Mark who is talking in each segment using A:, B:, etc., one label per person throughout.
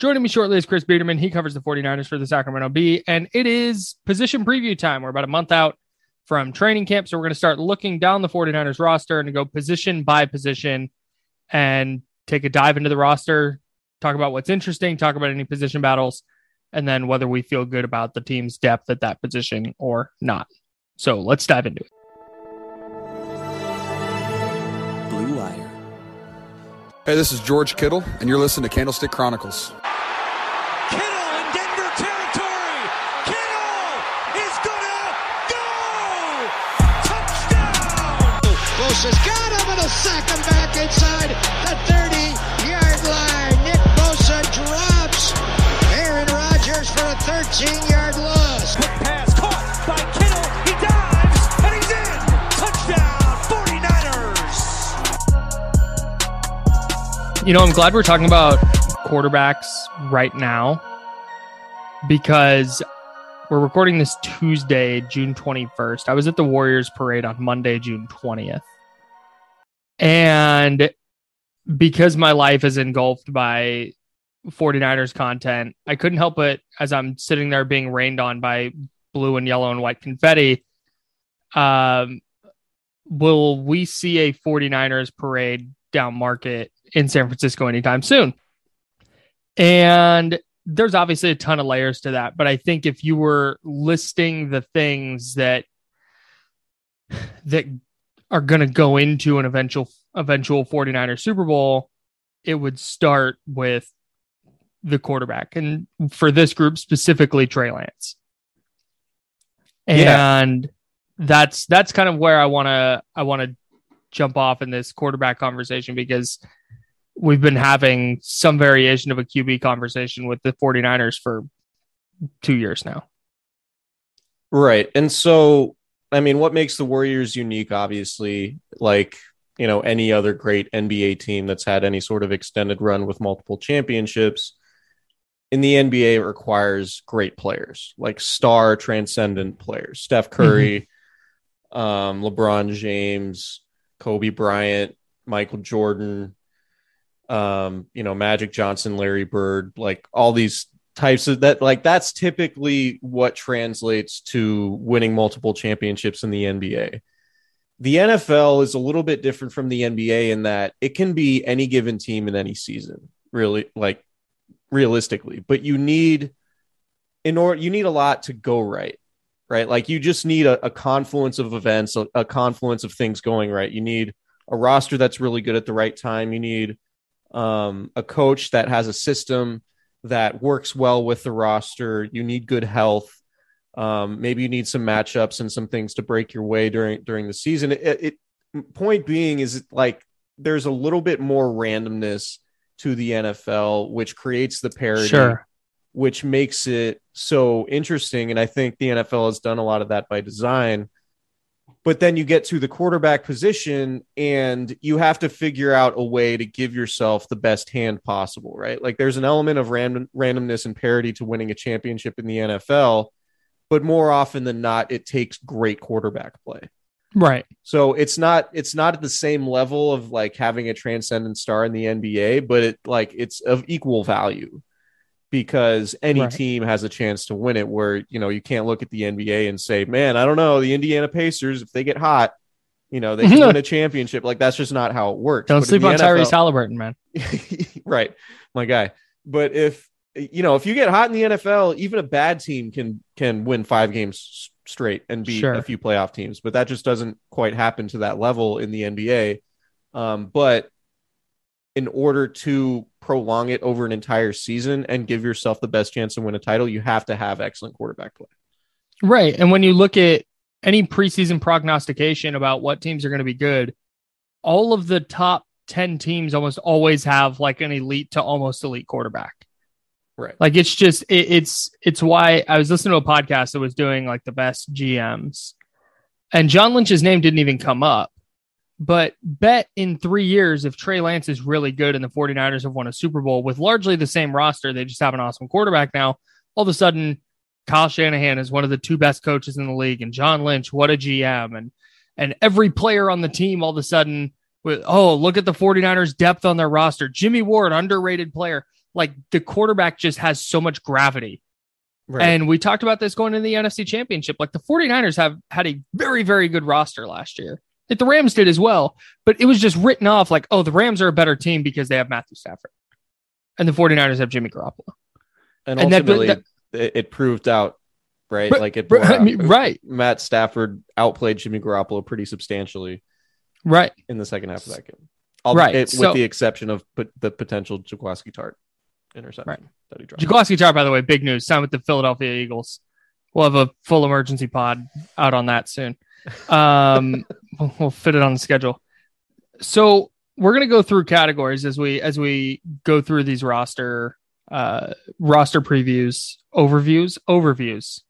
A: Joining me shortly is Chris Biederman. He covers the 49ers for the Sacramento Bee, and it is position preview time. We're about a month out from training camp, so we're going to start looking down the 49ers roster and go position by position and take a dive into the roster, talk about what's interesting, talk about any position battles, and then whether we feel good about the team's depth at that position or not. So let's dive into it.
B: Hey, this is George Kittle, and you're listening to Candlestick Chronicles.
C: Kittle in Denver territory. Kittle is gonna go. Touchdown.
D: Bosa's got him and he'll sack him back inside the 30 yard line. Nick Bosa drops Aaron Rodgers for a 13
A: You know, I'm glad we're talking about quarterbacks right now because we're recording this Tuesday, June 21st. I was at the Warriors parade on Monday, June 20th. And because my life is engulfed by 49ers content, I couldn't help it as I'm sitting there being rained on by blue and yellow and white confetti. Um, will we see a 49ers parade down market in San Francisco anytime soon? And there's obviously a ton of layers to that, but I think if you were listing the things that that are going to go into an eventual eventual 49er Super Bowl, it would start with the quarterback and for this group specifically Trey Lance.
E: Yeah.
A: And that's that's kind of where I want to I want to jump off in this quarterback conversation because we've been having some variation of a QB conversation with the 49ers for 2 years now.
E: Right. And so, I mean, what makes the Warriors unique, obviously, like, you know, any other great NBA team that's had any sort of extended run with multiple championships in the NBA, it requires great players, like star transcendent players. Steph Curry, um, LeBron James, Kobe Bryant, Michael Jordan, um, you know, Magic Johnson, Larry Bird, like all these types of that like that's typically what translates to winning multiple championships in the NBA. The NFL is a little bit different from the NBA in that it can be any given team in any season, really like realistically, but you need in order you need a lot to go right. Right? Like you just need a, a confluence of events, a, a confluence of things going right. You need a roster that's really good at the right time. You need um, a coach that has a system that works well with the roster. You need good health. Um, maybe you need some matchups and some things to break your way during during the season. It, it point being is like there's a little bit more randomness to the NFL, which creates the parity,
A: Sure.
E: which makes it so interesting. And I think the NFL has done a lot of that by design. But then you get to the quarterback position and you have to figure out a way to give yourself the best hand possible, right? Like there's an element of random randomness and parity to winning a championship in the NFL, but more often than not, it takes great quarterback play.
A: Right.
E: So it's not it's not at the same level of like having a transcendent star in the NBA, but it like it's of equal value because any
A: Right.
E: team has a chance to win it where you know you can't look at the NBA and say, "Man, I don't know, the Indiana Pacers if they get hot, you know, they can win a championship." Like that's just not how it works.
A: Don't
E: But
A: sleep on Tyrese Halliburton, man.
E: right, my guy. But if you know, if you get hot in the NFL, even a bad team can can win five games straight and beat
A: Sure.
E: a few playoff teams. But that just doesn't quite happen to that level in the NBA. Um, but in order to prolong it over an entire season and give yourself the best chance to win a title, you have to have excellent quarterback play.
A: Right. And when you look at any preseason prognostication about what teams are going to be good, all of the top 10 teams almost always have like an elite to almost elite quarterback.
E: Right.
A: Like it's just it, it's it's why I was listening to a podcast that was doing like the best GMs. And John Lynch's name didn't even come up. But bet in 3 years if Trey Lance is really good and the 49ers have won a Super Bowl with largely the same roster, they just have an awesome quarterback now. All of a sudden Kyle Shanahan is one of the two best coaches in the league, and John Lynch, what a GM, and and every player on the team all of a sudden with oh look at the 49ers depth on their roster. Jimmy Ward, underrated player. Like the quarterback just has so much gravity. Right. And we talked about this going into the NFC championship. Like the 49ers have had a very, very good roster last year. Like the Rams did as well, but it was just written off like, oh, the Rams are a better team because they have Matthew Stafford. And the 49ers have Jimmy Garoppolo.
E: and
A: and that-
E: ultimately
A: that-
E: it, it proved out, right?
A: Right,
E: like it
A: right, I mean, right.
E: Matt Stafford outplayed Jimmy Garoppolo pretty substantially.
A: Right.
E: in the second half of that game. Al-
A: Right,
E: it-
A: so-
E: with the exception of but the potential Jaquiski Tartt interception
A: Right.
E: that he dropped.
A: Jaquiski Tartt, by the way, big news. Signed with the Philadelphia Eagles. We'll have a full emergency pod out on that soon. Um, we'll, fit it on the schedule. So we're gonna go through categories as we as we go through these roster uh roster previews, overviews, overviews.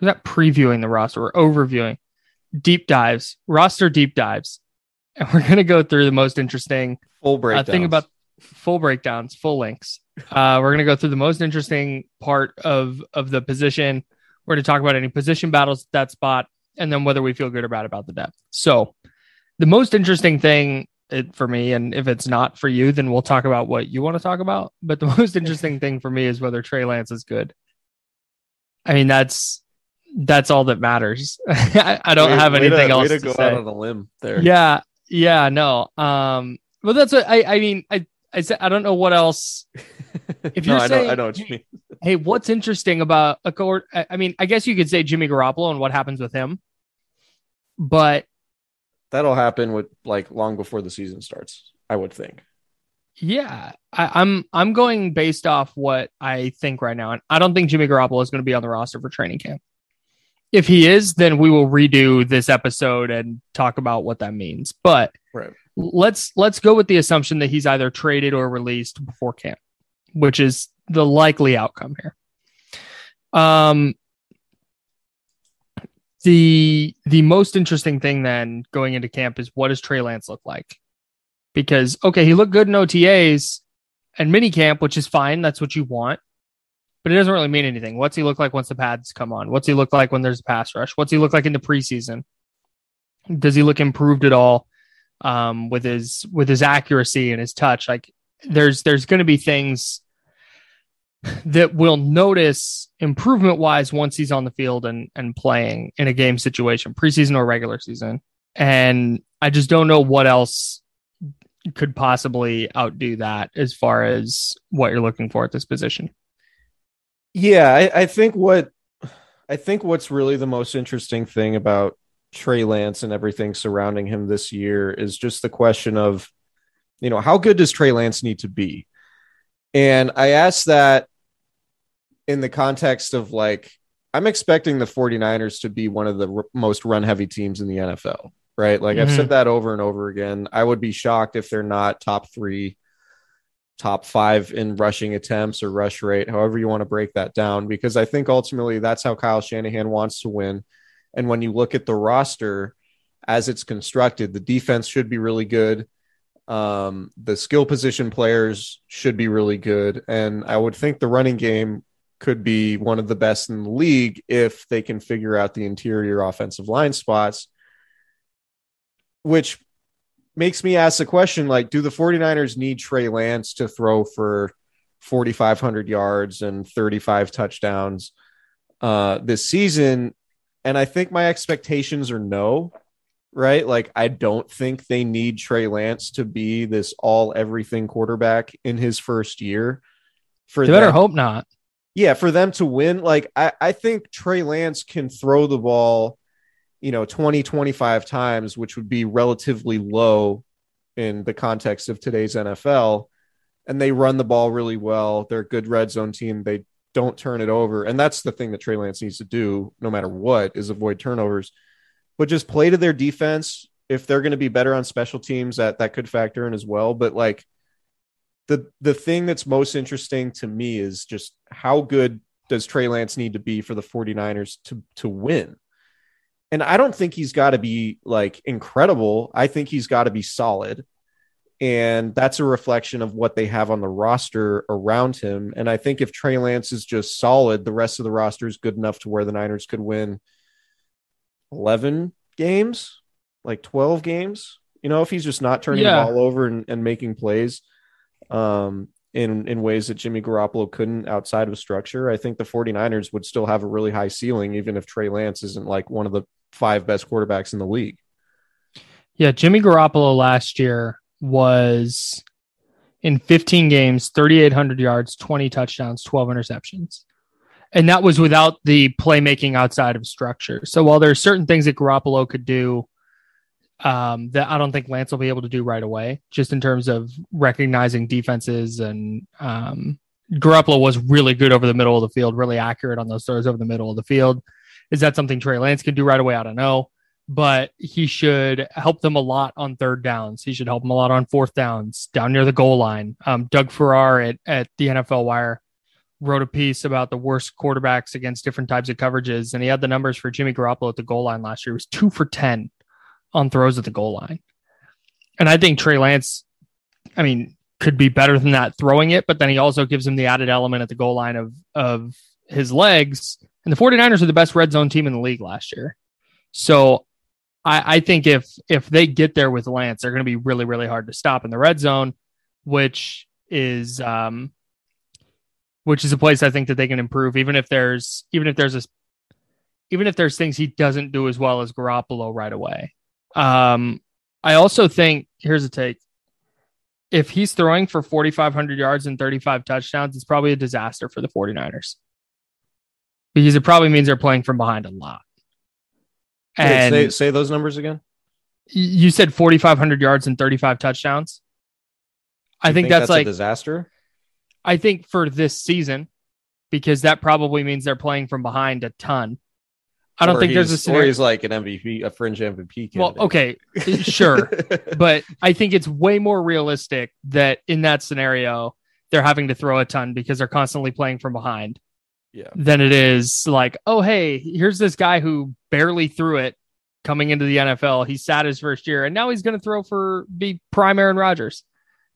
A: We're not previewing the roster, we're overviewing deep dives, roster deep dives. And we're gonna go through the most interesting
E: Full
A: uh,
E: breakdown.
A: thing about full breakdowns, full links. Uh, we're going to go through the most interesting part of of the position. We're going to talk about any position battles at that spot, and then whether we feel good or bad about the depth. So, the most interesting thing it, for me, and if it's not for you, then we'll talk about what you want to talk about. But the most interesting thing for me is whether Trey Lance is good. I mean, that's that's all that matters. I, I don't
E: Way-
A: have
E: way to-
A: anything
E: way
A: else
E: to
A: to
E: go
A: say.
E: out on a limb there.
A: Yeah, yeah, no. Um, but that's what I. I mean, I. I said I don't know what else. If you're
E: I know,
A: saying-
E: I know what you mean.
A: Hey, what's interesting about a court? I I mean, I guess you could say Jimmy Garoppolo and what happens with him, but
E: That'll happen with like long before the season starts. I would think.
A: yeah, I, I'm I'm going based off what I think right now, and I don't think Jimmy Garoppolo is going to be on the roster for training camp. If he is, then we will redo this episode and talk about what that means. But
E: Right.
A: let's let's go with the assumption that he's either traded or released before camp, which is the likely outcome here. Um the the most interesting thing then going into camp is what does Trey Lance look like? Because okay, he looked good in OTAs and mini camp, which is fine. That's what you want. But it doesn't really mean anything. What's he look like once the pads come on? What's he look like when there's a pass rush? What's he look like in the preseason? Does he look improved at all? um, with his with his accuracy and his touch. Like there's there's going to be things that we'll notice improvement wise once he's on the field and and playing in a game situation, preseason or regular season. And I just don't know what else could possibly outdo that as far as what you're looking for at this position.
E: Yeah, I, I think what I think what's really the most interesting thing about Trey Lance and everything surrounding him this year is just the question of, you know, how good does Trey Lance need to be? And I asked that in the context of like, I'm expecting the 49ers to be one of the r- most run heavy teams in the NFL, right? Like I've
A: Mhm.
E: said that over and over again. I would be shocked if they're not top three, top five in rushing attempts or rush rate, however you want to break that down, because I think ultimately that's how Kyle Shanahan wants to win. And when you look at the roster as it's constructed, the defense should be really good. Um, the skill position players should be really good. And I would think the running game could be one of the best in the league if they can figure out the interior offensive line spots. which makes me ask the question like, do the 49ers need Trey Lance to throw for 4,500 yards and 35 touchdowns uh, this season? And I think my expectations are no, right? Like, I don't think they need Trey Lance to be this all everything quarterback in his first year. For
A: They better hope not.
E: Yeah, for them to win, like I, I think Trey Lance can throw the ball, you know, 20, 25 times, which would be relatively low in the context of today's NFL. And they run the ball really well. They're a good red zone team. They don't turn it over. And that's the thing that Trey Lance needs to do, no matter what, is avoid turnovers. But just play to their defense. If they're going to be better on special teams, that that could factor in as well. But like the the thing that's most interesting to me is just how good does Trey Lance need to be for the 49ers to to win? And I don't think he's got to be like incredible. I think he's got to be solid. And that's a reflection of what they have on the roster around him. And I think if Trey Lance is just solid, the rest of the roster is good enough to where the Niners could win 11 games, like 12 games. You know, if he's just not turning
A: Yeah.
E: the ball over and, and making plays um, in, in ways that Jimmy Garoppolo couldn't outside of structure, I think the 49ers would still have a really high ceiling, even if Trey Lance isn't like one of the five best quarterbacks in the league.
A: Yeah, Jimmy Garoppolo last year was in 15 games, 3,800 yards, 20 touchdowns, 12 interceptions. And that was without the playmaking outside of structure. So while there are certain things that Garoppolo could do um, that I don't think Lance will be able to do right away, just in terms of recognizing defenses and um, Garoppolo was really good over the middle of the field, really accurate on those throws over the middle of the field. Is that something Trey Lance can do right away? I don't know but he should help them a lot on third downs. He should help them a lot on fourth downs down near the goal line. Um, Doug Farrar at, at the NFL Wire wrote a piece about the worst quarterbacks against different types of coverages, and he had the numbers for Jimmy Garoppolo at the goal line last year. It was two for 10 on throws at the goal line. And I think Trey Lance, I mean, could be better than that throwing it, but then he also gives him the added element at the goal line of, of his legs. And the 49ers are the best red zone team in the league last year. So I, I think if if they get there with Lance, they're going to be really really hard to stop in the red zone, which is um, which is a place I think that they can improve. Even if there's even if there's a even if there's things he doesn't do as well as Garoppolo right away. Um, I also think here's a take. If he's throwing for 4,500 yards and 35 touchdowns, it's probably a disaster for the 49ers because it probably means they're playing from behind a lot.
E: Wait,
A: And
E: say, say those numbers again.
A: you said 4,500 yards and 35 touchdowns. I
E: You
A: think, that's,
E: a
A: like,
E: disaster.
A: I think for this season, because that probably means they're playing from behind a ton. I don't
E: Or
A: think there's a scenario.
E: he's like an MVP, a fringe MVP.
A: Well, okay, sure. but I think it's way more realistic that in that scenario, they're having to throw a ton because they're constantly playing from behind
E: yeah.
A: than it is like, oh, hey, here's this guy who barely threw it coming into the NFL. He sat his first year and now he's going to throw for be prime Aaron Rodgers.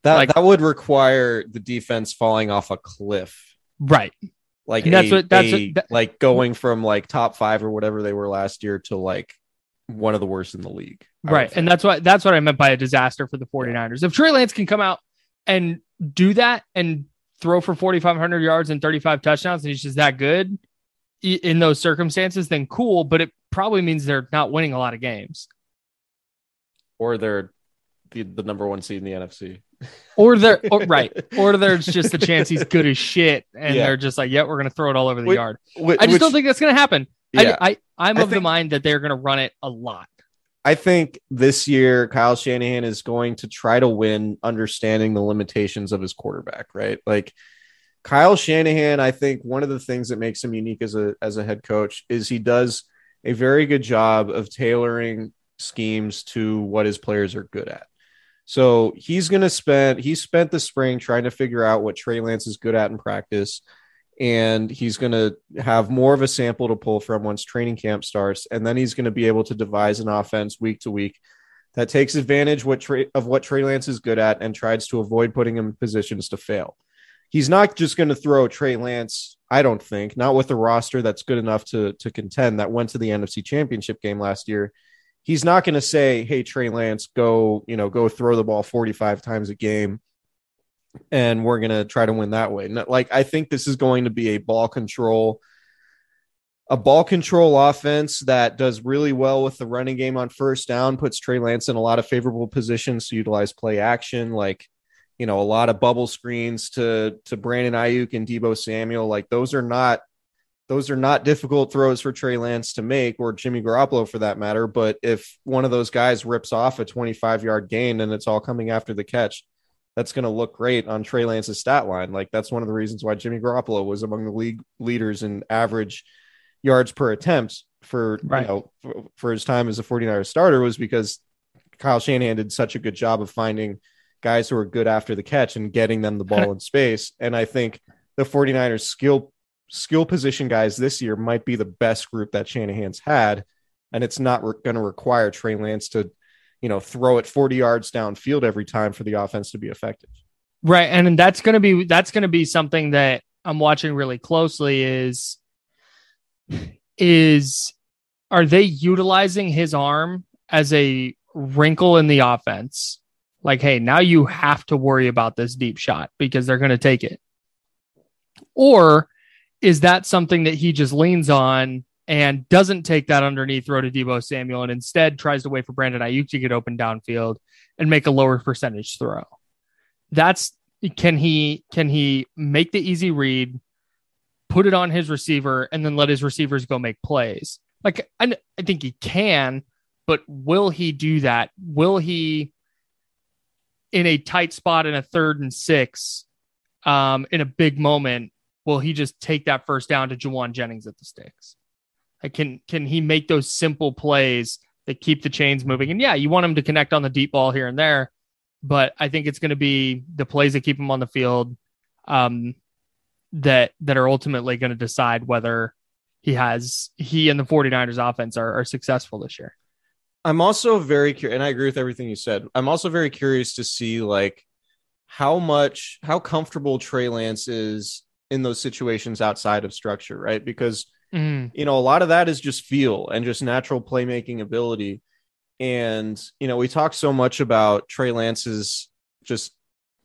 E: That
A: Like-
E: that would require the defense falling off a cliff.
A: Right.
E: Like
A: And that's
E: a-
A: what- that's
E: a-
A: that-
E: like going from like top five or whatever they were last year to like one of the worst in the league. I
A: Right. And that's what that's what I meant by a disaster for the 49ers. If Trey Lance can come out and do that and throw for 4,500 yards and 35 touchdowns and he's just that good in those circumstances, then cool. But it probably means they're not winning a lot of games.
E: or they're the, the number one seed in the NFC.
A: Or they're or, right. Or there's just a chance he's good as shit. And
E: Yeah.
A: they're just like, yeah, we're to throw it all over the
E: Which-
A: yard.
E: Wh-
A: I just
E: which-
A: don't think that's to happen.
E: Yeah.
A: I, I, I'm
E: I
A: of the mind that they're to run it a lot.
E: I think this year Kyle Shanahan is going to try to win understanding the limitations of his quarterback, right? Like Kyle Shanahan, I think one of the things that makes him unique as a as a head coach is he does a very good job of tailoring schemes to what his players are good at. So he's going to spend he spent the spring trying to figure out what Trey Lance is good at in practice and he's going to have more of a sample to pull from once training camp starts and then he's going to be able to devise an offense week to week that takes advantage what of what Trey Lance is good at and tries to avoid putting him in positions to fail. He's not just going to throw Trey Lance, I don't think, not with a roster that's good enough to to contend that went to the NFC Championship game last year. He's not going to say, "Hey, Trey Lance, go, you know, go throw the ball 45 times a game." And we're going to try to win that way. Like, I think this is going to be a ball control, a ball control offense that does really well with the running game on first down, puts Trey Lance in a lot of favorable positions to utilize play action. Like, you know, a lot of bubble screens to to Brandon Aiyuk and Deebo Samuel. Like those are not those are not difficult throws for Trey Lance to make or Jimmy Garoppolo for that matter. But if one of those guys rips off a 25 yard gain and it's all coming after the catch, that's going to look great on Trey Lance's stat line. Like that's one of the reasons why Jimmy Garoppolo was among the league leaders in average yards per attempt for right. you know for, for his time as a 49er starter was because Kyle Shanahan did such a good job of finding guys who are good after the catch and getting them the ball in space. And I think the 49ers skill skill position guys this year might be the best group that Shanahan's had. And it's not re- going to require Trey Lance to, you know, throw it 40 yards downfield every time for the offense to be effective.
A: Right. And that's going to be, that's going to be something that I'm watching really closely is, is, are they utilizing his arm as a wrinkle in the offense like, hey, now you have to worry about this deep shot because they're going to take it. Or is that something that he just leans on and doesn't take that underneath throw to Deebo Samuel and instead tries to wait for Brandon Aiyuk to get open downfield and make a lower percentage throw? That's can he can he make the easy read, put it on his receiver, and then let his receivers go make plays? Like I, I think he can, but will he do that? Will he in a tight spot in a third and six, um, in a big moment, will he just take that first down to Jauan Jennings at the sticks? Like, can can he make those simple plays that keep the chains moving? And yeah, you want him to connect on the deep ball here and there, but I think it's going to be the plays that keep him on the field um, that that are ultimately going to decide whether he has he and the 49ers offense are, are successful this year.
E: I'm also very curious, and I agree with everything you said. I'm also very curious to see like how much, how comfortable Trey Lance is in those situations outside of structure, right? Because mm. you know a lot of that is just feel and just natural playmaking ability. And you know we talk so much about Trey Lance's just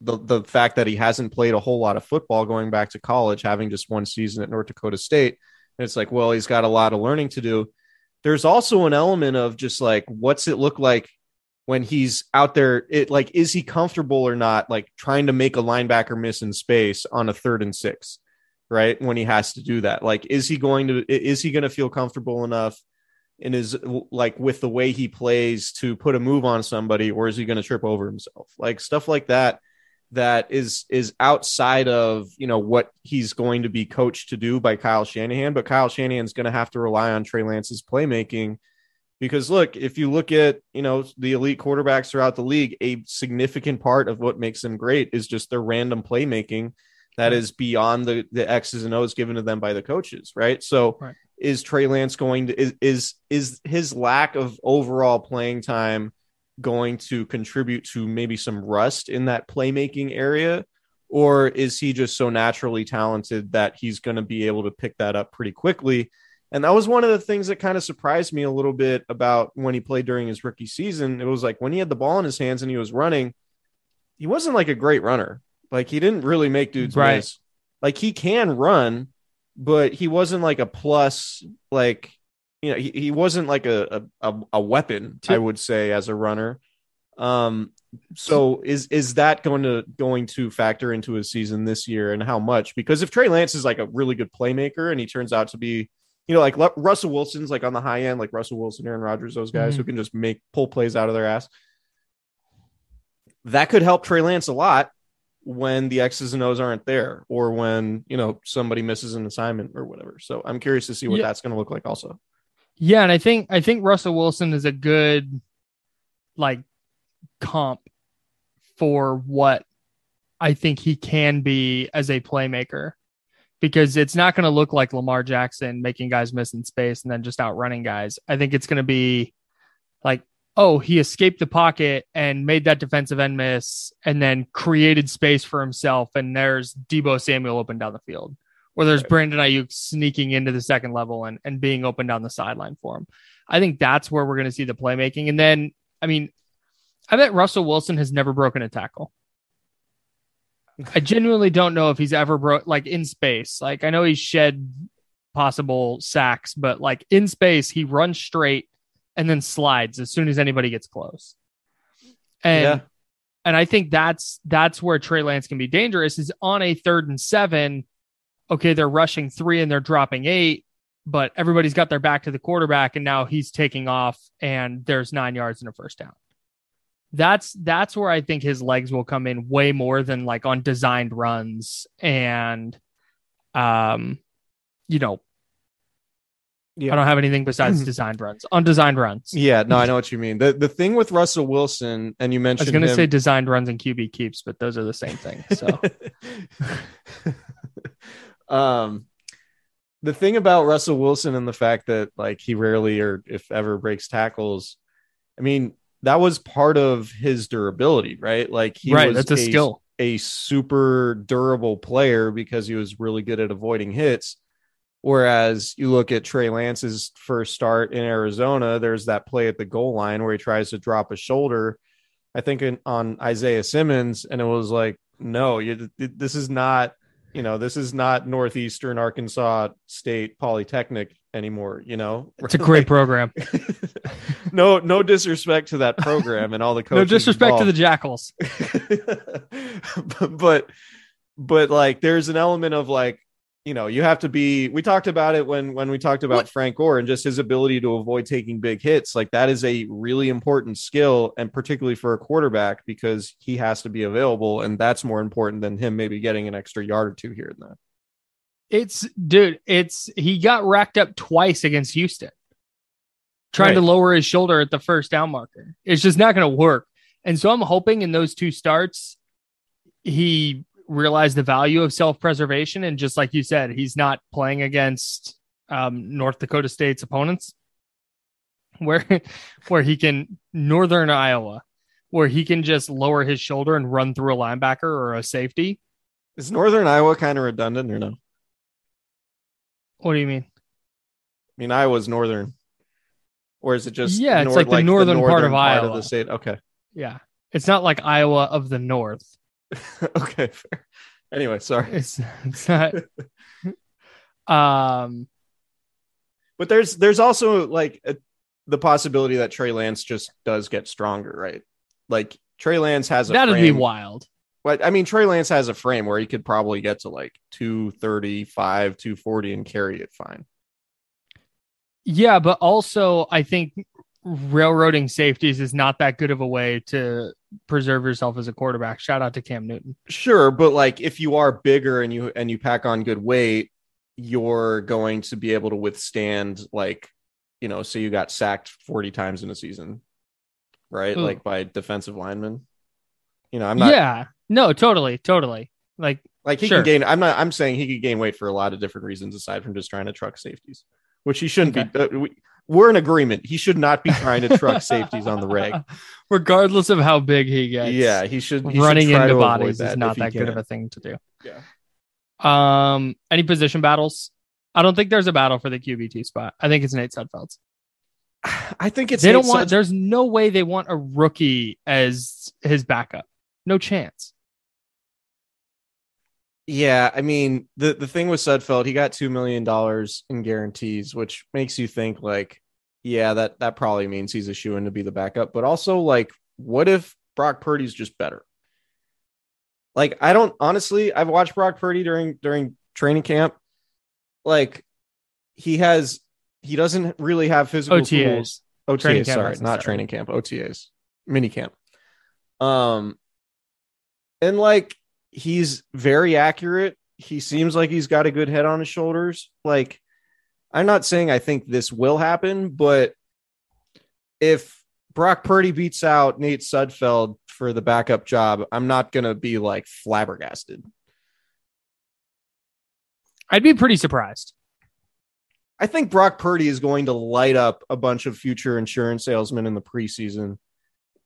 E: the the fact that he hasn't played a whole lot of football going back to college, having just one season at North Dakota State. And it's like, well, he's got a lot of learning to do there's also an element of just like what's it look like when he's out there it like is he comfortable or not like trying to make a linebacker miss in space on a third and six right when he has to do that? Like is he going to is he going to feel comfortable enough in his like with the way he plays to put a move on somebody or is he going to trip over himself? Like stuff like that that is is outside of you know what he's going to be coached to do by Kyle Shanahan, but Kyle Shanahan's going to have to rely on Trey Lance's playmaking because look, if you look at you know the elite quarterbacks throughout the league, a significant part of what makes them great is just their random playmaking that is beyond the the X's and O's given to them by the coaches, right? So. Right. Is Trey Lance going to is is is his lack of overall playing time going to contribute to maybe some rust in that playmaking area? Or is he just so naturally talented that he's going to be able to pick that up pretty quickly? And that was one of the things that kind of surprised me a little bit about when he played during his rookie season. It was like when he had the ball in his hands and he was running, he wasn't like a great runner. Like he didn't really make dudes right. miss. Like he can run, but he wasn't like a plus like you know, he, he wasn't like a, a, a weapon, I would say, as a runner. Um, so is is that going to going to factor into his season this year and how much? Because if Trey Lance is like a really good playmaker and he turns out to be, you know, like Russell Wilson's like on the high end, like Russell Wilson, Aaron Rodgers, those guys mm-hmm. who can just make pull plays out of their ass. That could help Trey Lance a lot when the X's and O's aren't there, or when you know somebody misses an assignment or whatever. So I'm curious to see what yeah. that's going to look like also.
A: Yeah, and I think I think Russell Wilson is a good like comp for what I think he can be as a playmaker because it's not going to look like Lamar Jackson making guys miss in space and then just outrunning guys. I think it's going to be like, oh, he escaped the pocket and made that defensive end miss and then created space for himself. And there's Deebo Samuel open down the field or there's right. Brandon Aiyuk sneaking into the second level and, and being open down the sideline for him. I think that's where we're going to see the playmaking. And then, I mean, I bet Russell Wilson has never broken a tackle. I genuinely don't know if he's ever broke like in space. Like I know he's shed possible sacks, but like in space, he runs straight and then slides as soon as anybody gets close. And
E: Yeah.
A: and I think that's that's where Trey Lance can be dangerous is on a third and seven. Okay, they're rushing three and they're dropping eight, but everybody's got their back to the quarterback, and now he's taking off, and there's nine yards in a first down. That's that's where I think his legs will come in way more than like on designed runs and um you know
E: Yeah.
A: I don't have anything besides designed runs. On designed runs.
E: Yeah, no, I know what you mean. The the thing with Russell Wilson, and you mentioned I
A: was going to
E: him-
A: say designed runs and QB keeps, but those are the same thing. So
E: um the thing about Russell Wilson and the fact that like he rarely or if ever breaks tackles, I mean, that was part of his durability, right? Like he
A: right,
E: was
A: that's a skill.
E: a super durable player because he was really good at avoiding hits. Whereas you look at Trey Lance's first start in Arizona, there's that play at the goal line where he tries to drop a shoulder. I think in, on Isaiah Simmons, and it was like, no, you, this is not, you know, this is not Northeastern Arkansas State Polytechnic anymore. You know,
A: It's a great program.
E: no, no disrespect to that program and all the coaches.
A: No disrespect to the Jackals.
E: but, but but like there's an element of like you know you have to be we talked about it when when we talked about
A: What?
E: frank gore and just his ability to avoid taking big hits like that is a really important skill and particularly for a quarterback because he has to be available and that's more important than him maybe getting an extra yard or two here and there
A: It's dude, it's he got racked up twice against Houston. Trying to lower his shoulder at the first down marker. It's just not going to work. And so I'm hoping in those two starts he realized the value of self-preservation and just like you said, he's not playing against um, North Dakota State's opponents where where he can northern Iowa where he can just lower his shoulder and run through a linebacker or a safety.
E: is northern iowa kind of redundant or no
A: What do you mean?
E: I mean iowa's northern or is it just
A: Yeah, it's like the northern part of Iowa.
E: Of the state okay
A: Yeah. It's not like Iowa of the North.
E: okay fair. anyway sorry
A: It's it's not um
E: But there's there's also like a, the possibility that Trey Lance just does get stronger, right? Like Trey Lance has a
A: that'd be wild.
E: But I mean, Trey Lance has a frame where he could probably get to like 235, 240 and carry it fine.
A: Yeah, but also I think railroading safeties is not that good of a way to preserve yourself as a quarterback. Shout out to Cam Newton.
E: Sure, but like if you are bigger and you and you pack on good weight, you're going to be able to withstand like, you know, say you got sacked 40 times in a season, right?
A: Ooh.
E: Like by defensive linemen. You know, I'm not
A: yeah. No, totally, totally. Like
E: Like he
A: Sure.
E: can gain. I'm not. I'm saying he could gain weight for a lot of different reasons aside from just trying to truck safeties, which he shouldn't be. Uh, we, we're in agreement. He should not be trying to truck safeties on the reg.
A: regardless of how big he gets.
E: Yeah, he should. he should
A: running
E: try
A: into
E: to
A: bodies is not that good
E: can.
A: of a thing to do.
E: Yeah.
A: Um, any position battles? I don't think there's a battle for the QB2 spot. I think it's Nate Sudfeld's.
E: I think it's
A: they don't want.
E: Sudfeld-
A: There's no way they want a rookie as his backup. No chance.
E: Yeah, I mean the the thing with Sudfeld, he got two million dollars in guarantees, which makes you think like, yeah, that that probably means he's a shoe in to be the backup. But also, like, what if Brock Purdy's just better? Like, I don't honestly. I've watched Brock Purdy during during training camp. Like, he has he doesn't really have physical tools.
A: OTAs.
E: OTAs,
A: Training
E: sorry, not training camp. OTAs, mini camp. Um, and like he's very accurate. He seems like he's got a good head on his shoulders. Like, I'm not saying I think this will happen, but if Brock Purdy beats out Nate Sudfeld for the backup job, I'm not gonna be like flabbergasted.
A: I'd be pretty surprised.
E: I think Brock Purdy is going to light up a bunch of future insurance salesmen in the preseason.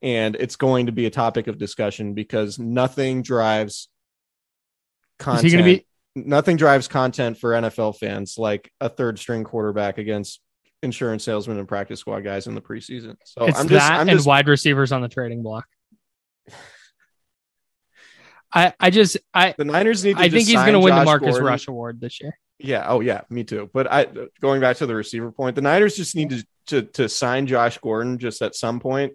E: And it's going to be a topic of discussion because nothing drives
A: Is he going to be?
E: nothing drives content for NFL fans like a third string quarterback against insurance salesmen and practice squad guys in the preseason. So
A: it's
E: I'm just,
A: that
E: I'm
A: and
E: just
A: wide receivers on the trading block. I I just I
E: the Niners need. To
A: I think he's going to win the Marcus
E: Gordon.
A: Rush award this year.
E: Yeah. Oh, yeah. Me too. But I going back to the receiver point, the Niners just need to to, to sign Josh Gordon just at some point.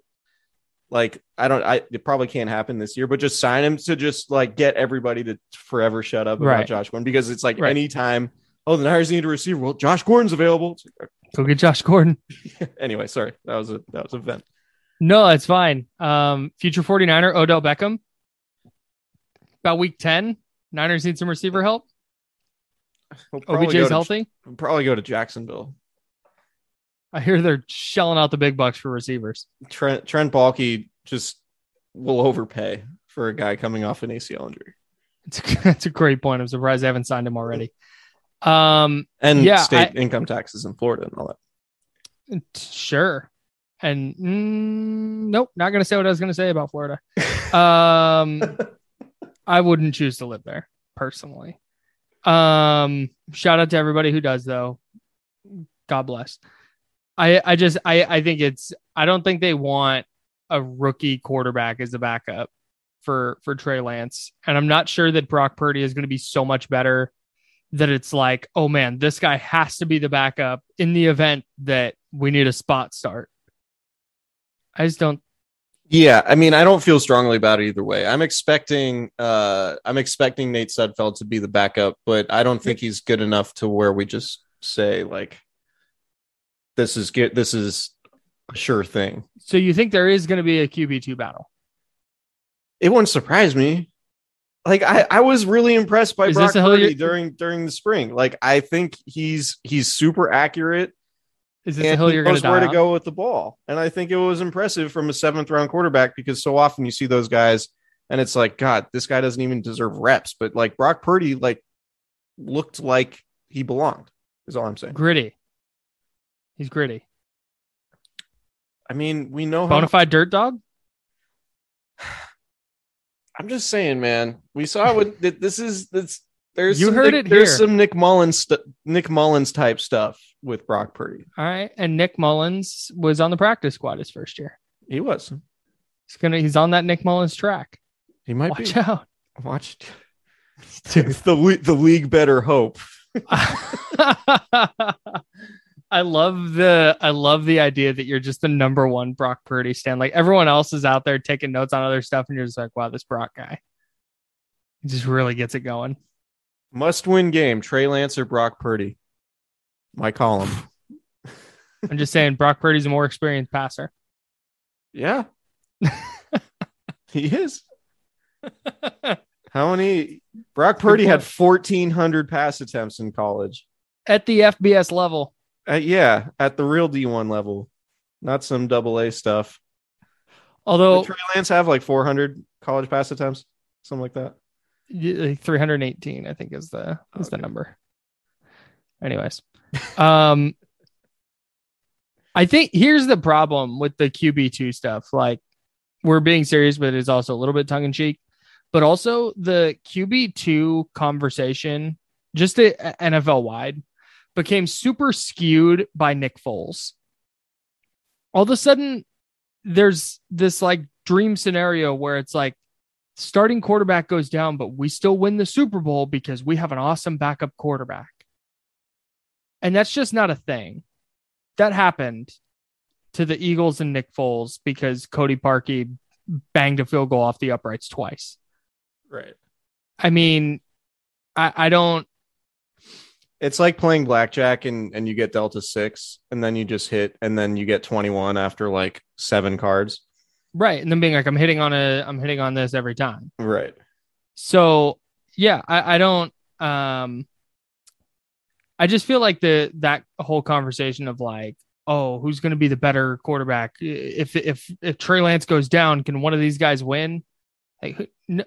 E: Like I don't, I it probably can't happen this year, but just sign him to just like get everybody to forever shut up about
A: Right.
E: Josh Gordon because it's like
A: Right.
E: anytime. Oh, the Niners need a receiver. Well, Josh Gordon's available. Like,
A: Go get Josh Gordon.
E: anyway, sorry, that was a that was a vent.
A: No, it's fine. Um, future 49er Odell Beckham. About week 10, Niners need some receiver help.
E: We'll
A: OBJ's
E: to-
A: healthy.
E: we'll probably go to Jacksonville.
A: I hear they're shelling out the big bucks for receivers.
E: Trent Trent Baalke just will overpay for a guy coming off an ACL injury
A: It's a, that's a great point. I'm surprised they haven't signed him already. Um,
E: and
A: Yeah,
E: state
A: I-
E: income taxes in Florida and all that.
A: sure. And mm, nope, not going to say what I was going to say about Florida. Um, I wouldn't choose to live there personally. Um, shout out to everybody who does though. God bless. I I just I I think it's I don't think they want a rookie quarterback as a backup for for Trey Lance, and I'm not sure that Brock Purdy is going to be so much better that it's like, oh man, this guy has to be the backup in the event that we need a spot start. I just don't.
E: Yeah, I mean, I don't feel strongly about it either way. I'm expecting, uh, I'm expecting Nate Sudfeld to be the backup, but I don't think he's good enough to where we just say like, this is good. This is a sure thing.
A: So you think there is going to be a QB two battle?
E: It wouldn't surprise me. Like I, I was really impressed by
A: Is
E: Brock Purdy during during the spring. Like I think he's he's super accurate
A: Is this a
E: and
A: hill you're going to
E: where to go with the ball. And I think it was impressive from a seventh round quarterback because so often you see those guys and it's like, God, this guy doesn't even deserve reps. But like Brock Purdy, like looked like he belonged, is all I'm saying.
A: Gritty. He's gritty.
E: I mean, we know how
A: dirt dog.
E: I'm just saying, man. We saw what this is this there's
A: You
E: some
A: heard
E: Nick,
A: it
E: there's
A: here.
E: some Nick Mullens st- Nick Mullens type stuff with Brock Purdy.
A: All right, and Nick Mullens was on the practice squad his first year.
E: He was.
A: He's gonna. He's on that Nick Mullens track.
E: He might
A: Watch
E: be.
A: out.
E: Watch the the league better hope.
A: I love the I love the idea that you're just the number one Brock Purdy stand. Like everyone else is out there taking notes on other stuff, and you're just like, wow, this Brock guy. He just really gets it going.
E: Must win game. Trey Lance or Brock Purdy. My column.
A: I'm just saying Brock Purdy's a more experienced passer.
E: Yeah. he is. How many? Brock Purdy had 1,400 pass attempts in college.
A: At the FBS level.
E: Uh, yeah, at the real D1 level, not some double A stuff.
A: Although
E: Did Trey Lance have like 400 college pass attempts? Something like that.
A: 318, I think is the is the number. Anyways. Um I think here's the problem with the QB2 stuff. Like we're being serious, but it's also a little bit tongue in cheek. But also the QB2 conversation, just a- NFL wide, became super skewed by Nick Foles. All of a sudden, there's this like dream scenario where it's like starting quarterback goes down, but we still win the Super Bowl because we have an awesome backup quarterback. And that's just not a thing. That happened to the Eagles and Nick Foles because Cody Parkey banged a field goal off the uprights twice.
E: Right.
A: I mean, I, I don't
E: It's like playing blackjack and, and you get Delta six and then you just hit and then you get 21 after like seven cards.
A: right. And then being like, I'm hitting on a I'm hitting on this every time.
E: Right.
A: So yeah, I, I don't um I just feel like the that whole conversation of like, oh, who's gonna be the better quarterback? If if if Trey Lance goes down, can one of these guys win? Like who- n-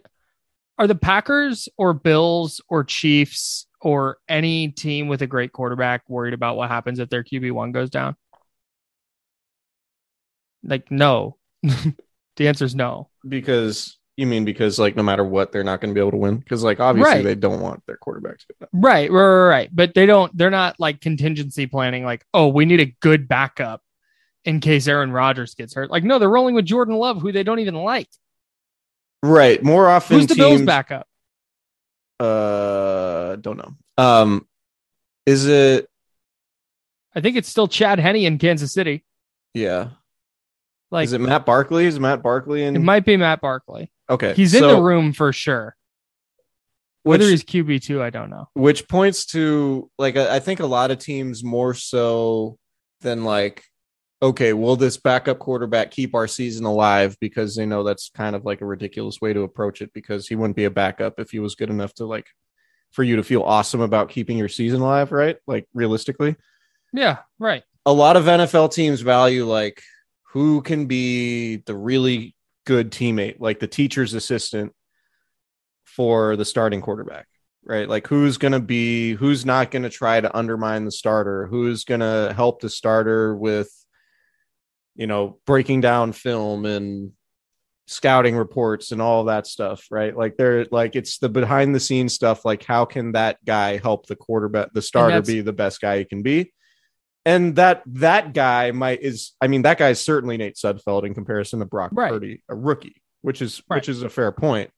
A: are the Packers or Bills or Chiefs or any team with a great quarterback worried about what happens if their QB one goes down? Like, no. the answer is no.
E: Because You mean because like no matter what, they're not going to be able to win? Because like obviously
A: Right.
E: they don't want their quarterback to.
A: Right, right, right, right. But they don't. They're not like contingency planning. Like, oh, we need a good backup in case Aaron Rodgers gets hurt. Like, no, they're rolling with Jordan Love, who they don't even like.
E: Right. More often,
A: Who's the Bills backup?
E: Uh, don't know. Um, is it?
A: I think it's still Chad Henne in Kansas City.
E: Yeah.
A: Like,
E: is it Matt Barkley? Is Matt Barkley in?
A: it might be Matt Barkley.
E: okay,
A: He's in
E: so
A: the room for sure. Whether
E: which-
A: he's QB two, I don't know.
E: which points to like I I think a lot of teams more so than like okay will this backup quarterback keep our season alive because they know that's kind of like a ridiculous way to approach it because he wouldn't be a backup if he was good enough to like for you to feel awesome about keeping your season alive right like realistically
A: Yeah, right.
E: a lot of NFL teams value like who can be the really good teammate, like the teacher's assistant for the starting quarterback, right? Like who's going to be, who's not going to try to undermine the starter, who's going to help the starter with, you know, breaking down film and scouting reports and all that stuff, right? Like they're like it's the behind the scenes stuff. Like how can that guy help the quarterback, the starter, be the best guy he can be? And that that guy might is I mean that guy is certainly Nate Sudfeld in comparison to Brock
A: Right.
E: Purdy, a rookie, which is
A: Right.
E: which is a fair point.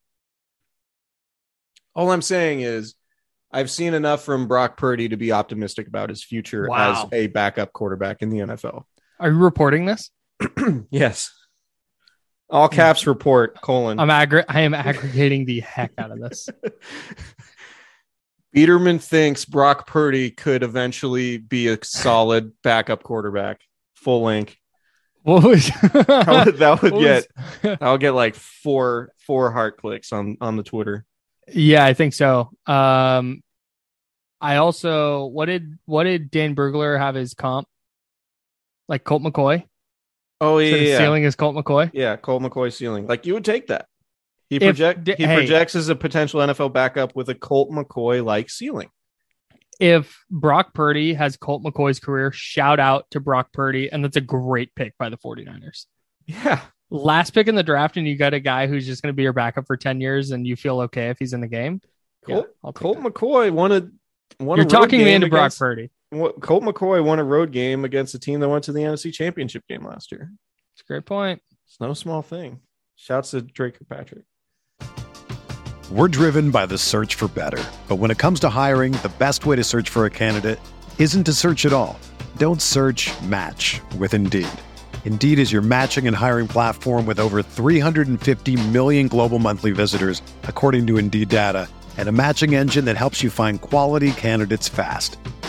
E: All I'm saying is I've seen enough from Brock Purdy to be optimistic about his future
A: Wow.
E: as a backup quarterback in the NFL.
A: Are you reporting this?
E: yes. All caps report colon.
A: I'm aggr- I am aggregating the heck out of this.
E: Biderman thinks Brock Purdy could eventually be a solid backup quarterback. Full link.
A: What was
E: That would, that would get
A: was-
E: I'll get like four four heart clicks on on the Twitter.
A: Yeah, I think so. Um, I also what did what did Dane Brugler have his comp? Like Colt McCoy?
E: Oh yeah, yeah, yeah.
A: ceiling is Colt McCoy.
E: yeah. Colt McCoy ceiling. Like you would take that. He
A: If
E: project
A: d-
E: he
A: hey.
E: projects as a potential NFL backup with a Colt McCoy like ceiling.
A: If Brock Purdy has Colt McCoy's career, shout out to Brock Purdy. And that's a great pick by the 49ers.
E: Yeah.
A: Last pick in the draft, and you got a guy who's just going to be your backup for 10 years, and you feel okay if he's in the game. Yeah,
E: Colt,
A: I'll
E: Colt. McCoy won a won
A: You're
E: a
A: talking me into Brock Purdy.
E: What- Colt McCoy won a road game against a team that went to the NFC Championship game last year.
A: It's a great point.
E: It's no small thing. Shouts to Drake Kirkpatrick.
F: We're driven by the search for better. But when it comes to hiring, the best way to search for a candidate isn't to search at all. Don't search match with Indeed. Indeed is your matching and hiring platform with over 350 million global monthly visitors, according to Indeed data, and a matching engine that helps you find quality candidates fast.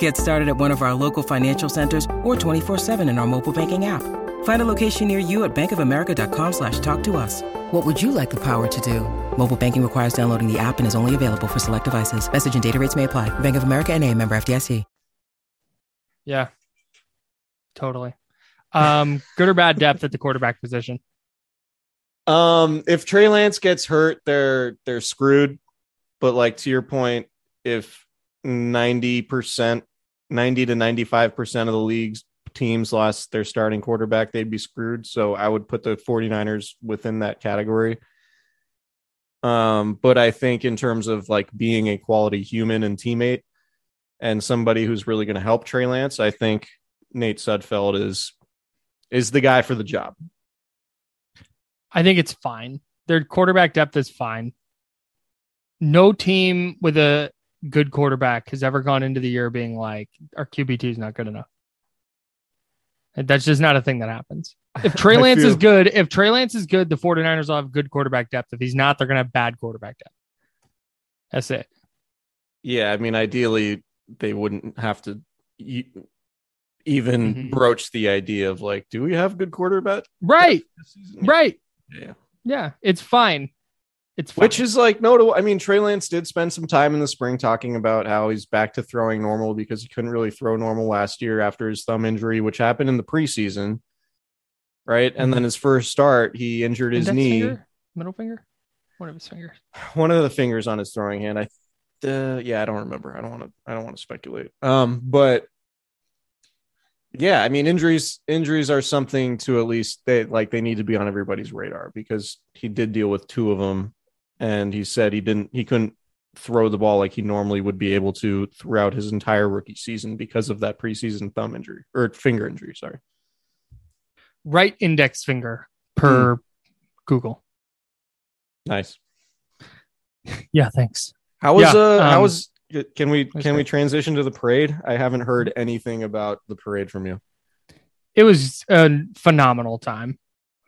G: Get started at one of our local financial centers or 24-7 in our mobile banking app. Find a location near you at bankofamerica.com slash talk to us. What would you like the power to do? Mobile banking requires downloading the app and is only available for select devices. Message and data rates may apply. Bank of America and a member FDIC.
A: Yeah, totally. Um, good or bad depth at the quarterback position?
E: Um, if Trey Lance gets hurt, they're they're screwed. But like to your point, if ninety percent, ninety to ninety five percent of the league's teams lost their starting quarterback, they'd be screwed. So I would put the 49ers within that category. Um, but I think in terms of like being a quality human and teammate and somebody who's really going to help Trey Lance, I think Nate Sudfeld is is the guy for the job.
A: I think it's fine. Their quarterback depth is fine. No team with a good quarterback has ever gone into the year being like, our QB2 is not good enough. That's just not a thing that happens. If Trey Lance is good, if Trey Lance is good, the 49ers will have good quarterback depth. If he's not, they're going to have bad quarterback depth. That's it.
E: Yeah, I mean, ideally, they wouldn't have to e- even
A: Mhm.
E: broach the idea of like, do we have good quarterback?
A: Right. Right.
E: Yeah.
A: Yeah. It's fine. It's.
E: Which is like notable. I mean, Trey Lance did spend some time in the spring talking about how he's back to throwing normal because he couldn't really throw normal last year after his thumb injury, which happened in the preseason. Right. And then his first start, he injured his
A: Index
E: knee,
A: finger? middle finger, one of his fingers.
E: one of the fingers on his throwing hand. I, uh, yeah, I don't remember. I don't want to, I don't want to speculate. Um, but yeah, I mean, injuries, injuries are something to at least they like they need to be on everybody's radar because he did deal with two of them and he said he didn't he couldn't throw the ball like he normally would be able to throughout his entire rookie season because of that preseason thumb injury or finger injury sorry
A: Right index finger per Google.
E: nice
A: Yeah. Thanks.
E: how was
A: Yeah,
E: uh how
A: um,
E: was can we can we transition to the parade i haven't heard anything about the parade from you
A: It was a phenomenal time.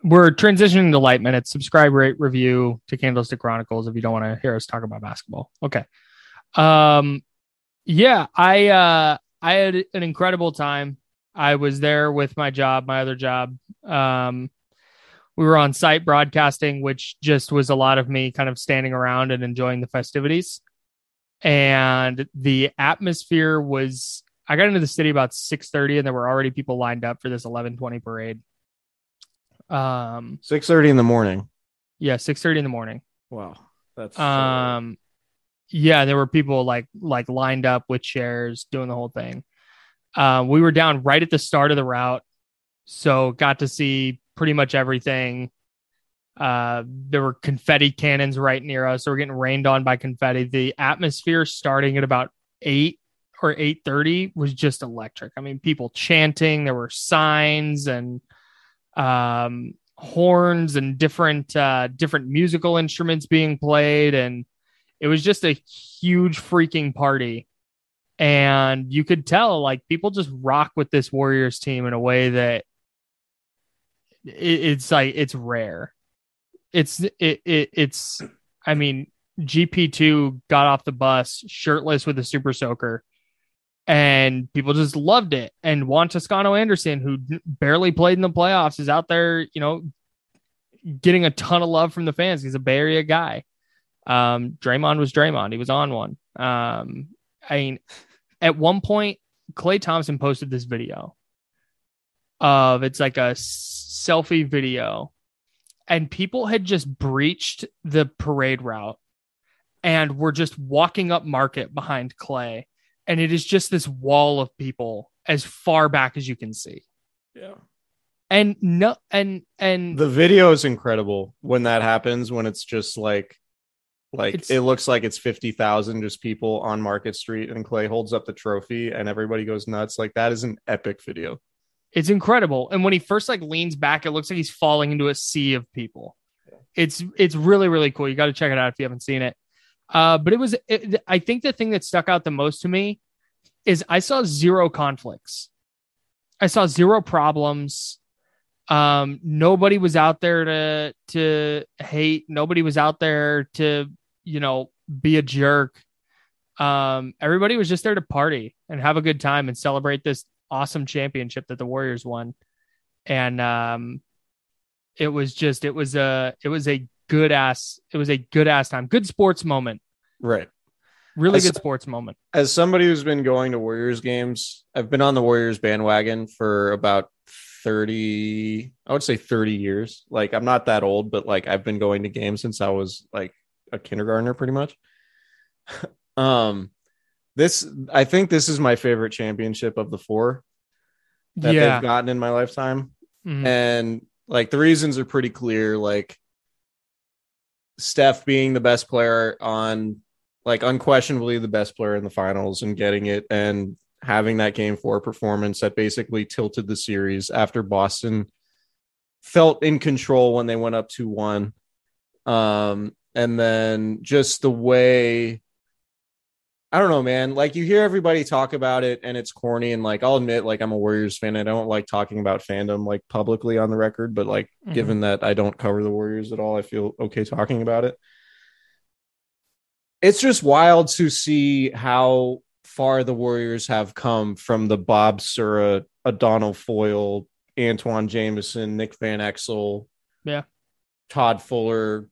A: We're transitioning to light minutes. Subscribe, rate, review to Candlestick Chronicles if you don't want to hear us talk about basketball. Okay. Um, yeah, I uh, I had an incredible time. I was there with my job, my other job. Um, we were on site broadcasting, which just was a lot of me kind of standing around and enjoying the festivities. And the atmosphere was I got into the city about 6:30 and there were already people lined up for this 11:20 parade. Um
E: 6:30 in the morning
A: yeah, 6:30 in the morning.
E: wow that's
A: Um yeah, there were people like like lined up with chairs doing the whole thing. Uh, we were down right at the start of the route, so got to see pretty much everything. Uh, there were confetti cannons right near us, so we're getting rained on by confetti. The atmosphere starting at about eight or eight thirty was just electric. I mean, people chanting. There were signs and um, horns and different uh, different musical instruments being played, and it was just a huge freaking party. And you could tell, like, people just rock with this Warriors team in a way that it, it's like it's rare. It's it, it it's. I mean, GP two got off the bus shirtless with a super soaker and people just loved it. And Juan Toscano Anderson, who barely played in the playoffs, is out there, you know, getting a ton of love from the fans. He's a Bay Area guy. Um, Draymond was Draymond. He was on one. Um, I mean, at one point, Klay Thompson posted this video of it's like a selfie video, and people had just breached the parade route and were just walking up market behind Clay and it is just this wall of people as far back as you can see.
E: yeah
A: And no, and and
E: the video is incredible when that happens when it's just like like it looks like it's 50,000 just people on Market Street and Klay holds up the trophy and everybody goes nuts like that is an epic video
A: it's incredible. And when he first like leans back, it looks like he's falling into a sea of people. It's it's really really cool. You got to check it out if you haven't seen it. Uh, but it was it, I think the thing that stuck out the most to me is I saw zero conflicts. I saw zero problems. Um, nobody was out there to to hate. Nobody was out there to you know be a jerk. Um, everybody was just there to party and have a good time and celebrate this awesome championship that the Warriors won. And um, it was just it was a it was a good ass it was a good ass time, good sports moment,
E: right
A: really
E: I
A: good sports moment.
E: as somebody who's been going to Warriors games, I've been on the Warriors bandwagon for about 30, I would say 30 years. Like I'm not that old, but like I've been going to games since I was like a kindergartner pretty much. um this I think this is my favorite championship of the four that
A: yeah,
E: they've gotten in my lifetime.
A: Mhm.
E: And like the reasons are pretty clear. Like Steph being the best player on, like unquestionably the best player in the finals and getting it, and having that game four performance that basically tilted the series after Boston felt in control when they went up 2 1. Um, and then just the way I don't know, man. Like you hear everybody talk about it and it's corny. And like, I'll admit, like, I'm a Warriors fan. I don't like talking about fandom like publicly on the record, but like,
A: Mhm.
E: given that I don't cover the Warriors at all, I feel okay talking about it. It's just wild to see how far the Warriors have come from the Bob Sura, Adonal Foyle, Antawn Jamison, Nick Van Exel,
A: Yeah.
E: Todd Fuller,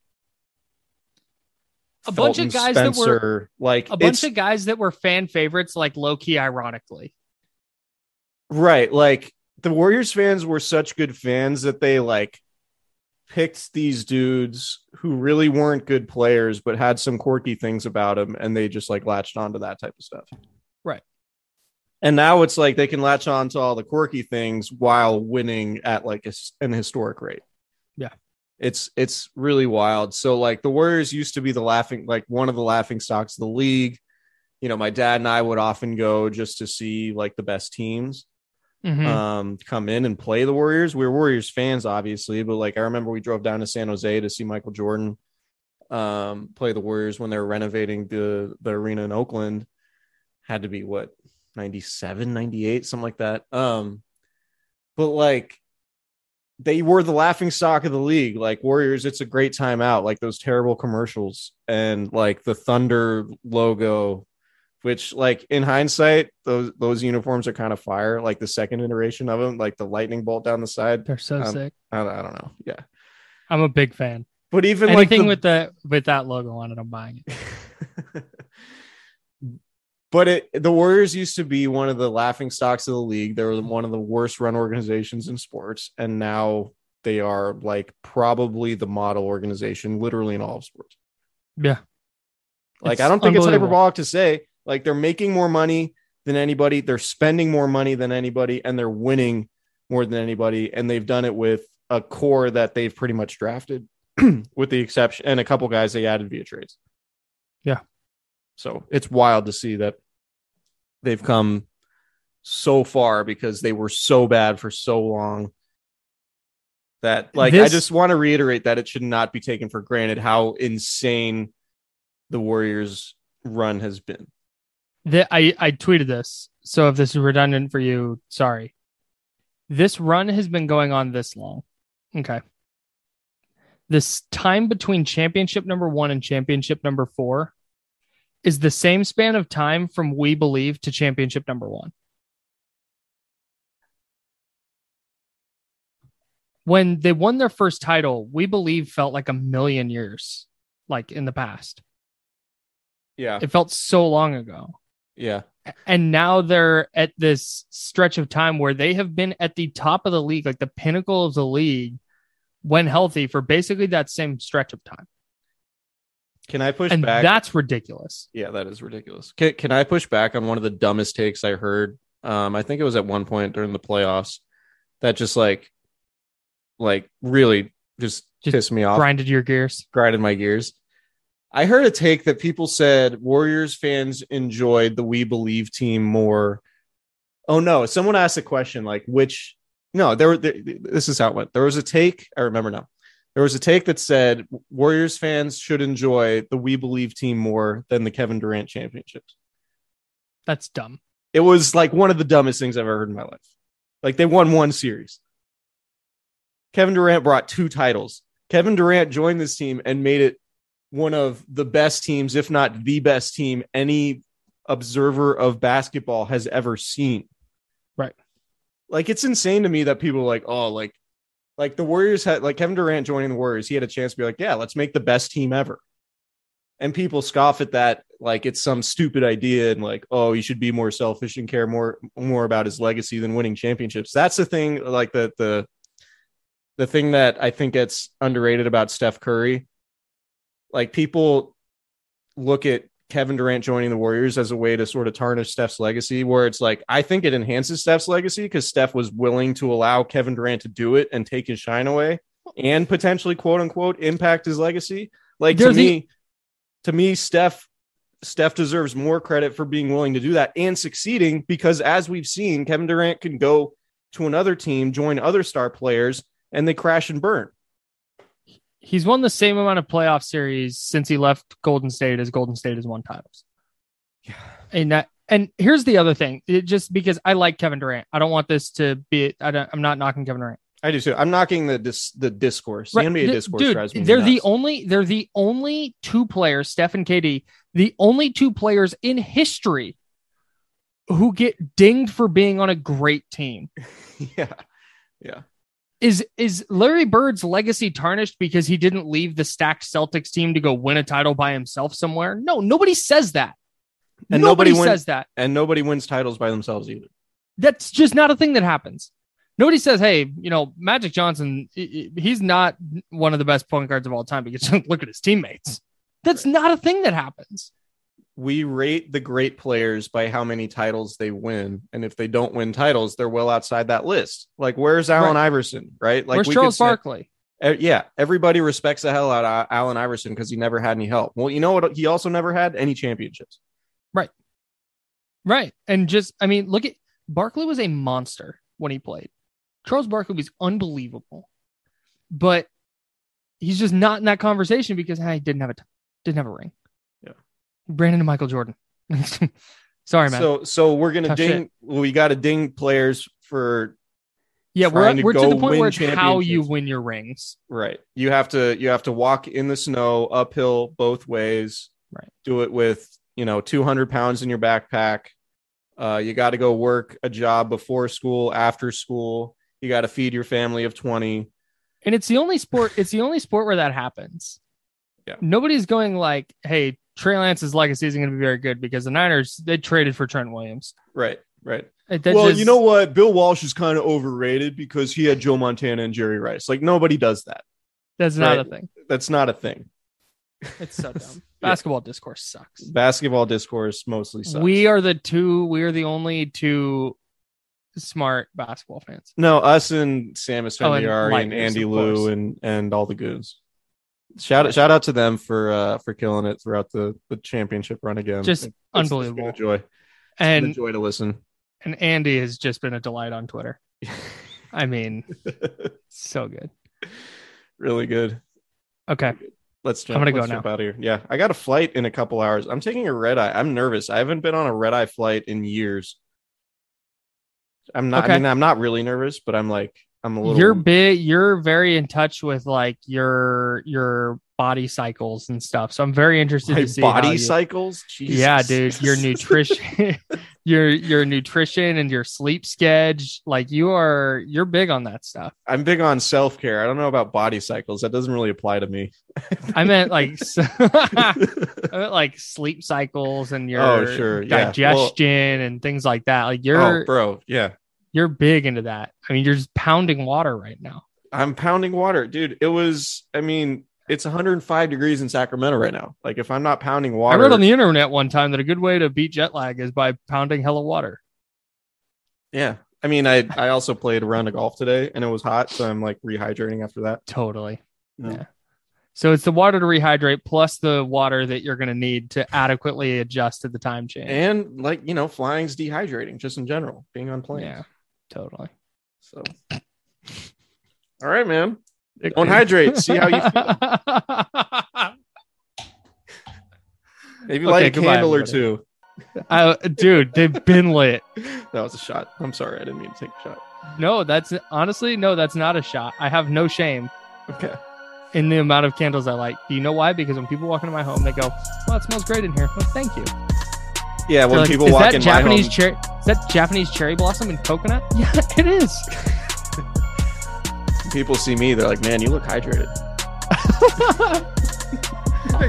A: A bunch of
E: Felton
A: guys that were
E: like
A: a bunch of guys that were fan favorites, like low key, ironically.
E: Right. Like the Warriors fans were such good fans that they like picked these dudes who really weren't good players, but had some quirky things about them. And they just like latched onto that type of stuff.
A: Right.
E: And now it's like they can latch on to all the quirky things while winning at like a an historic rate.
A: Yeah.
E: It's it's really wild. So like the Warriors used to be the laughing like one of the laughing stocks of the league. You know, my dad and I would often go just to see like the best teams
A: Mhm.
E: um come in and play the Warriors. We were Warriors fans, obviously, but like I remember we drove down to San Jose to see Michael Jordan um play the Warriors when they were renovating the the arena in Oakland. Had to be what 97, 98, something like that. Um but like they were the laughing stock of the league. Like Warriors, it's a great time out. Like those terrible commercials and like the Thunder logo which like in hindsight those those uniforms are kind of fire like the second iteration of them like the lightning bolt down the side
A: They're so
E: um,
A: sick.
E: I, I don't know yeah
A: I'm a big fan.
E: but even
A: Anything
E: like
A: with the with that logo on it, I'm buying it.
E: but it the warriors used to be one of the laughing stocks of the league they were one of the worst run organizations in sports and now they are like probably the model organization literally in all of sports
A: Yeah.
E: Like
A: It's
E: I don't think it's hyperbolic to say like they're making more money than anybody, they're spending more money than anybody, and they're winning more than anybody, and they've done it with a core that they've pretty much drafted, with the exception and a couple guys they added via trades.
A: Yeah.
E: So it's wild to see that they've come so far because they were so bad for so long. That like I just want to reiterate that it should not be taken for granted how insane the Warriors run has been.
A: The, I, I tweeted this. So if this is redundant for you, sorry. This run has been going on this long. Okay. This time between championship number one and championship number four is the same span of time from we believe to championship number one. When they won their first title, we believe felt like a million years, like in the past.
E: Yeah.
A: It felt so long ago
E: Yeah.
A: and now they're at this stretch of time where they have been at the top of the league, like the pinnacle of the league, when healthy for basically that same stretch of time.
E: Can I push
A: and
E: back?
A: that's ridiculous.
E: yeah, that is ridiculous. Can, can I push back on one of the dumbest takes I heard? Um, I think it was at one point during the playoffs that just like, like really just,
A: Just
E: pissed me off,
A: Grinded your gears.
E: grinded my gears. I heard a take that people said Warriors fans enjoyed the We Believe team more. Oh no! Someone asked a question like, which? No, there were. There, this is how it went. There was a take. I remember now. There was a take that said Warriors fans should enjoy the We Believe team more than the Kevin Durant championships.
A: That's dumb.
E: It was like one of the dumbest things I've ever heard in my life. Like they won one series. Kevin Durant brought two titles. Kevin Durant joined this team and made it one of the best teams, if not the best team, any observer of basketball has ever seen.
A: Right.
E: Like it's insane to me that people are like, oh, like, like the Warriors had like Kevin Durant joining the Warriors, he had a chance to be like, yeah, let's make the best team ever. And people scoff at that like it's some stupid idea and like, oh, he should be more selfish and care more more about his legacy than winning championships. That's the thing, like the the the thing that I think gets underrated about Steph Curry. Like people look at Kevin Durant joining the Warriors as a way to sort of tarnish Steph's legacy, where it's like, I think it enhances Steph's legacy because Steph was willing to allow Kevin Durant to do it and take his shine away and potentially quote unquote impact his legacy. Like to
A: There's the-
E: me, to me, Steph Steph deserves more credit for being willing to do that and succeeding because, as we've seen, Kevin Durant can go to another team, join other star players, and they crash and burn.
A: He's won the same amount of playoff series since he left Golden State as Golden State has won titles.
E: Yeah.
A: And that, and here's the other thing. It just because I like Kevin Durant, I don't want this to be. I don't, I'm not knocking Kevin Durant.
E: I do too. I'm knocking the dis, the discourse. The
A: Right.
E: NBA
A: D-
E: discourse
A: dude, they're the only they're the only two players, Steph and KD, the only two players in history who get dinged for being on a great team.
E: yeah, yeah.
A: Is is Larry Bird's legacy tarnished because he didn't leave the stacked Celtics team to go win a title by himself somewhere? No, nobody says that.
E: And
A: nobody,
E: nobody win-
A: says that.
E: And nobody wins titles by themselves either.
A: That's just not a thing that happens. Nobody says, "Hey, you know, Magic Johnson, he's not one of the best point guards of all time because look at his teammates." That's not a thing that happens.
E: We rate the great players by how many titles they win, and if they don't win titles, they're well outside that list. Like, where's Allen Iverson? Right? Like,
A: Where's
E: we
A: Charles
E: say-
A: Barkley?
E: Yeah, everybody respects the hell out of Allen Iverson because he never had any help. Well, you know what? He also never had any championships.
A: Right. Right. And just, I mean, look at Barkley was a monster when he played. Charles Barkley was unbelievable, but he's just not in that conversation because hey, he didn't have a, t- didn't have a ring. Brandon and Michael Jordan. Sorry, man.
E: So, so we're gonna
A: Tough
E: ding. Well, we got to ding players for
A: yeah, we're,
E: to
A: we're to the point where it's how you win your rings.
E: right. You have to you have to walk in the snow uphill both ways.
A: Right.
E: Do it with you know 200 pounds in your backpack. Uh, you got to go work a job before school, after school. You got to feed your family of 20.
A: And it's the only sport, it's the only sport where that happens.
E: Yeah.
A: Nobody's going like, hey, Trey Lance's legacy isn't going to be very good because the Niners, they traded for Trent Williams.
E: Right. Right.
A: That
E: well,
A: just-
E: you know what? Bill Walsh is kind of overrated because he had Joe Montana and Jerry Rice. Like nobody does that.
A: That's not
E: right.
A: a thing.
E: That's not a thing.
A: It's so dumb. Basketball discourse sucks.
E: Basketball discourse mostly sucks.
A: We are the two, we are the only two smart basketball fans.
E: no us and Samus
A: Oh, and
E: Fendiari and, Andy Liu and and all the goons. Shout out, shout out to them for uh for killing it throughout the the championship run again.
A: Just
E: It's- it's been
A: unbelievable.
E: a joy. It's been a
A: And
E: joy to listen.
A: and Andy has just been a delight on Twitter. I mean, so good.
E: really good.
A: Okay.
E: Let's jump,
A: I'm gonna go now.
E: out of here. Yeah, I got a flight in a couple hours. I'm taking a red eye. I'm nervous. I haven't been on a red eye flight in years. I'm not.
A: Okay.
E: I mean, I'm not really nervous, but I'm like, I'm a little.
A: You're big, you're very in touch with like your your body cycles and stuff. So I'm very interested
E: my
A: to see
E: body
A: you-
E: cycles. Jesus.
A: Yeah, dude, your nutrition, your your nutrition and your sleep schedule. Like you are, you're big on that stuff.
E: I'm big on self care. I don't know about body cycles. That doesn't really apply to me.
A: I meant like, I meant like sleep cycles and oh, your
E: Oh, sure, yeah.
A: digestion and things like that. Like you're
E: oh, bro. Yeah.
A: You're big into that. I mean, you're just pounding water right now.
E: I'm pounding water, dude. It was, I mean, it's 105 degrees in Sacramento right now. Like, if I'm not pounding water,
A: I read on the internet one time that a good way to beat jet lag is by pounding hella water.
E: yeah. I mean, I I also played a round of golf today, and it was hot, so I'm like rehydrating after that.
A: Totally.
E: Yeah.
A: Yeah. So it's the water to rehydrate plus the water that you're going to need to adequately adjust to the time change.
E: And like you know, flying's dehydrating just in general, being on planes.
A: yeah, totally.
E: So, all right, man. Don't hydrate. See how you
A: feel.
E: Maybe
A: Okay,
E: light a
A: goodbye,
E: candle or two.
A: Uh, dude, they've been lit.
E: That was a shot. I'm sorry, I didn't mean to take a shot.
A: No, that's honestly no, that's not a shot. I have no shame
E: Okay.
A: in the amount of candles I light. Do you know why? Because when people walk into my home, they go, "Well, it smells great in here." Well, thank you.
E: Yeah, when
A: They're like,
E: people
A: is
E: walk
A: that
E: in
A: Japanese
E: my home,
A: cherry? Is that Japanese cherry blossom and coconut? Yeah, it is.
E: people see me, they're like, "Man, you look hydrated."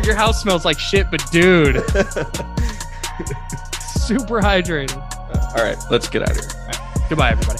A: Your house smells like shit, but dude, super hydrated.
E: All right, let's get out of here.
A: Goodbye, everybody.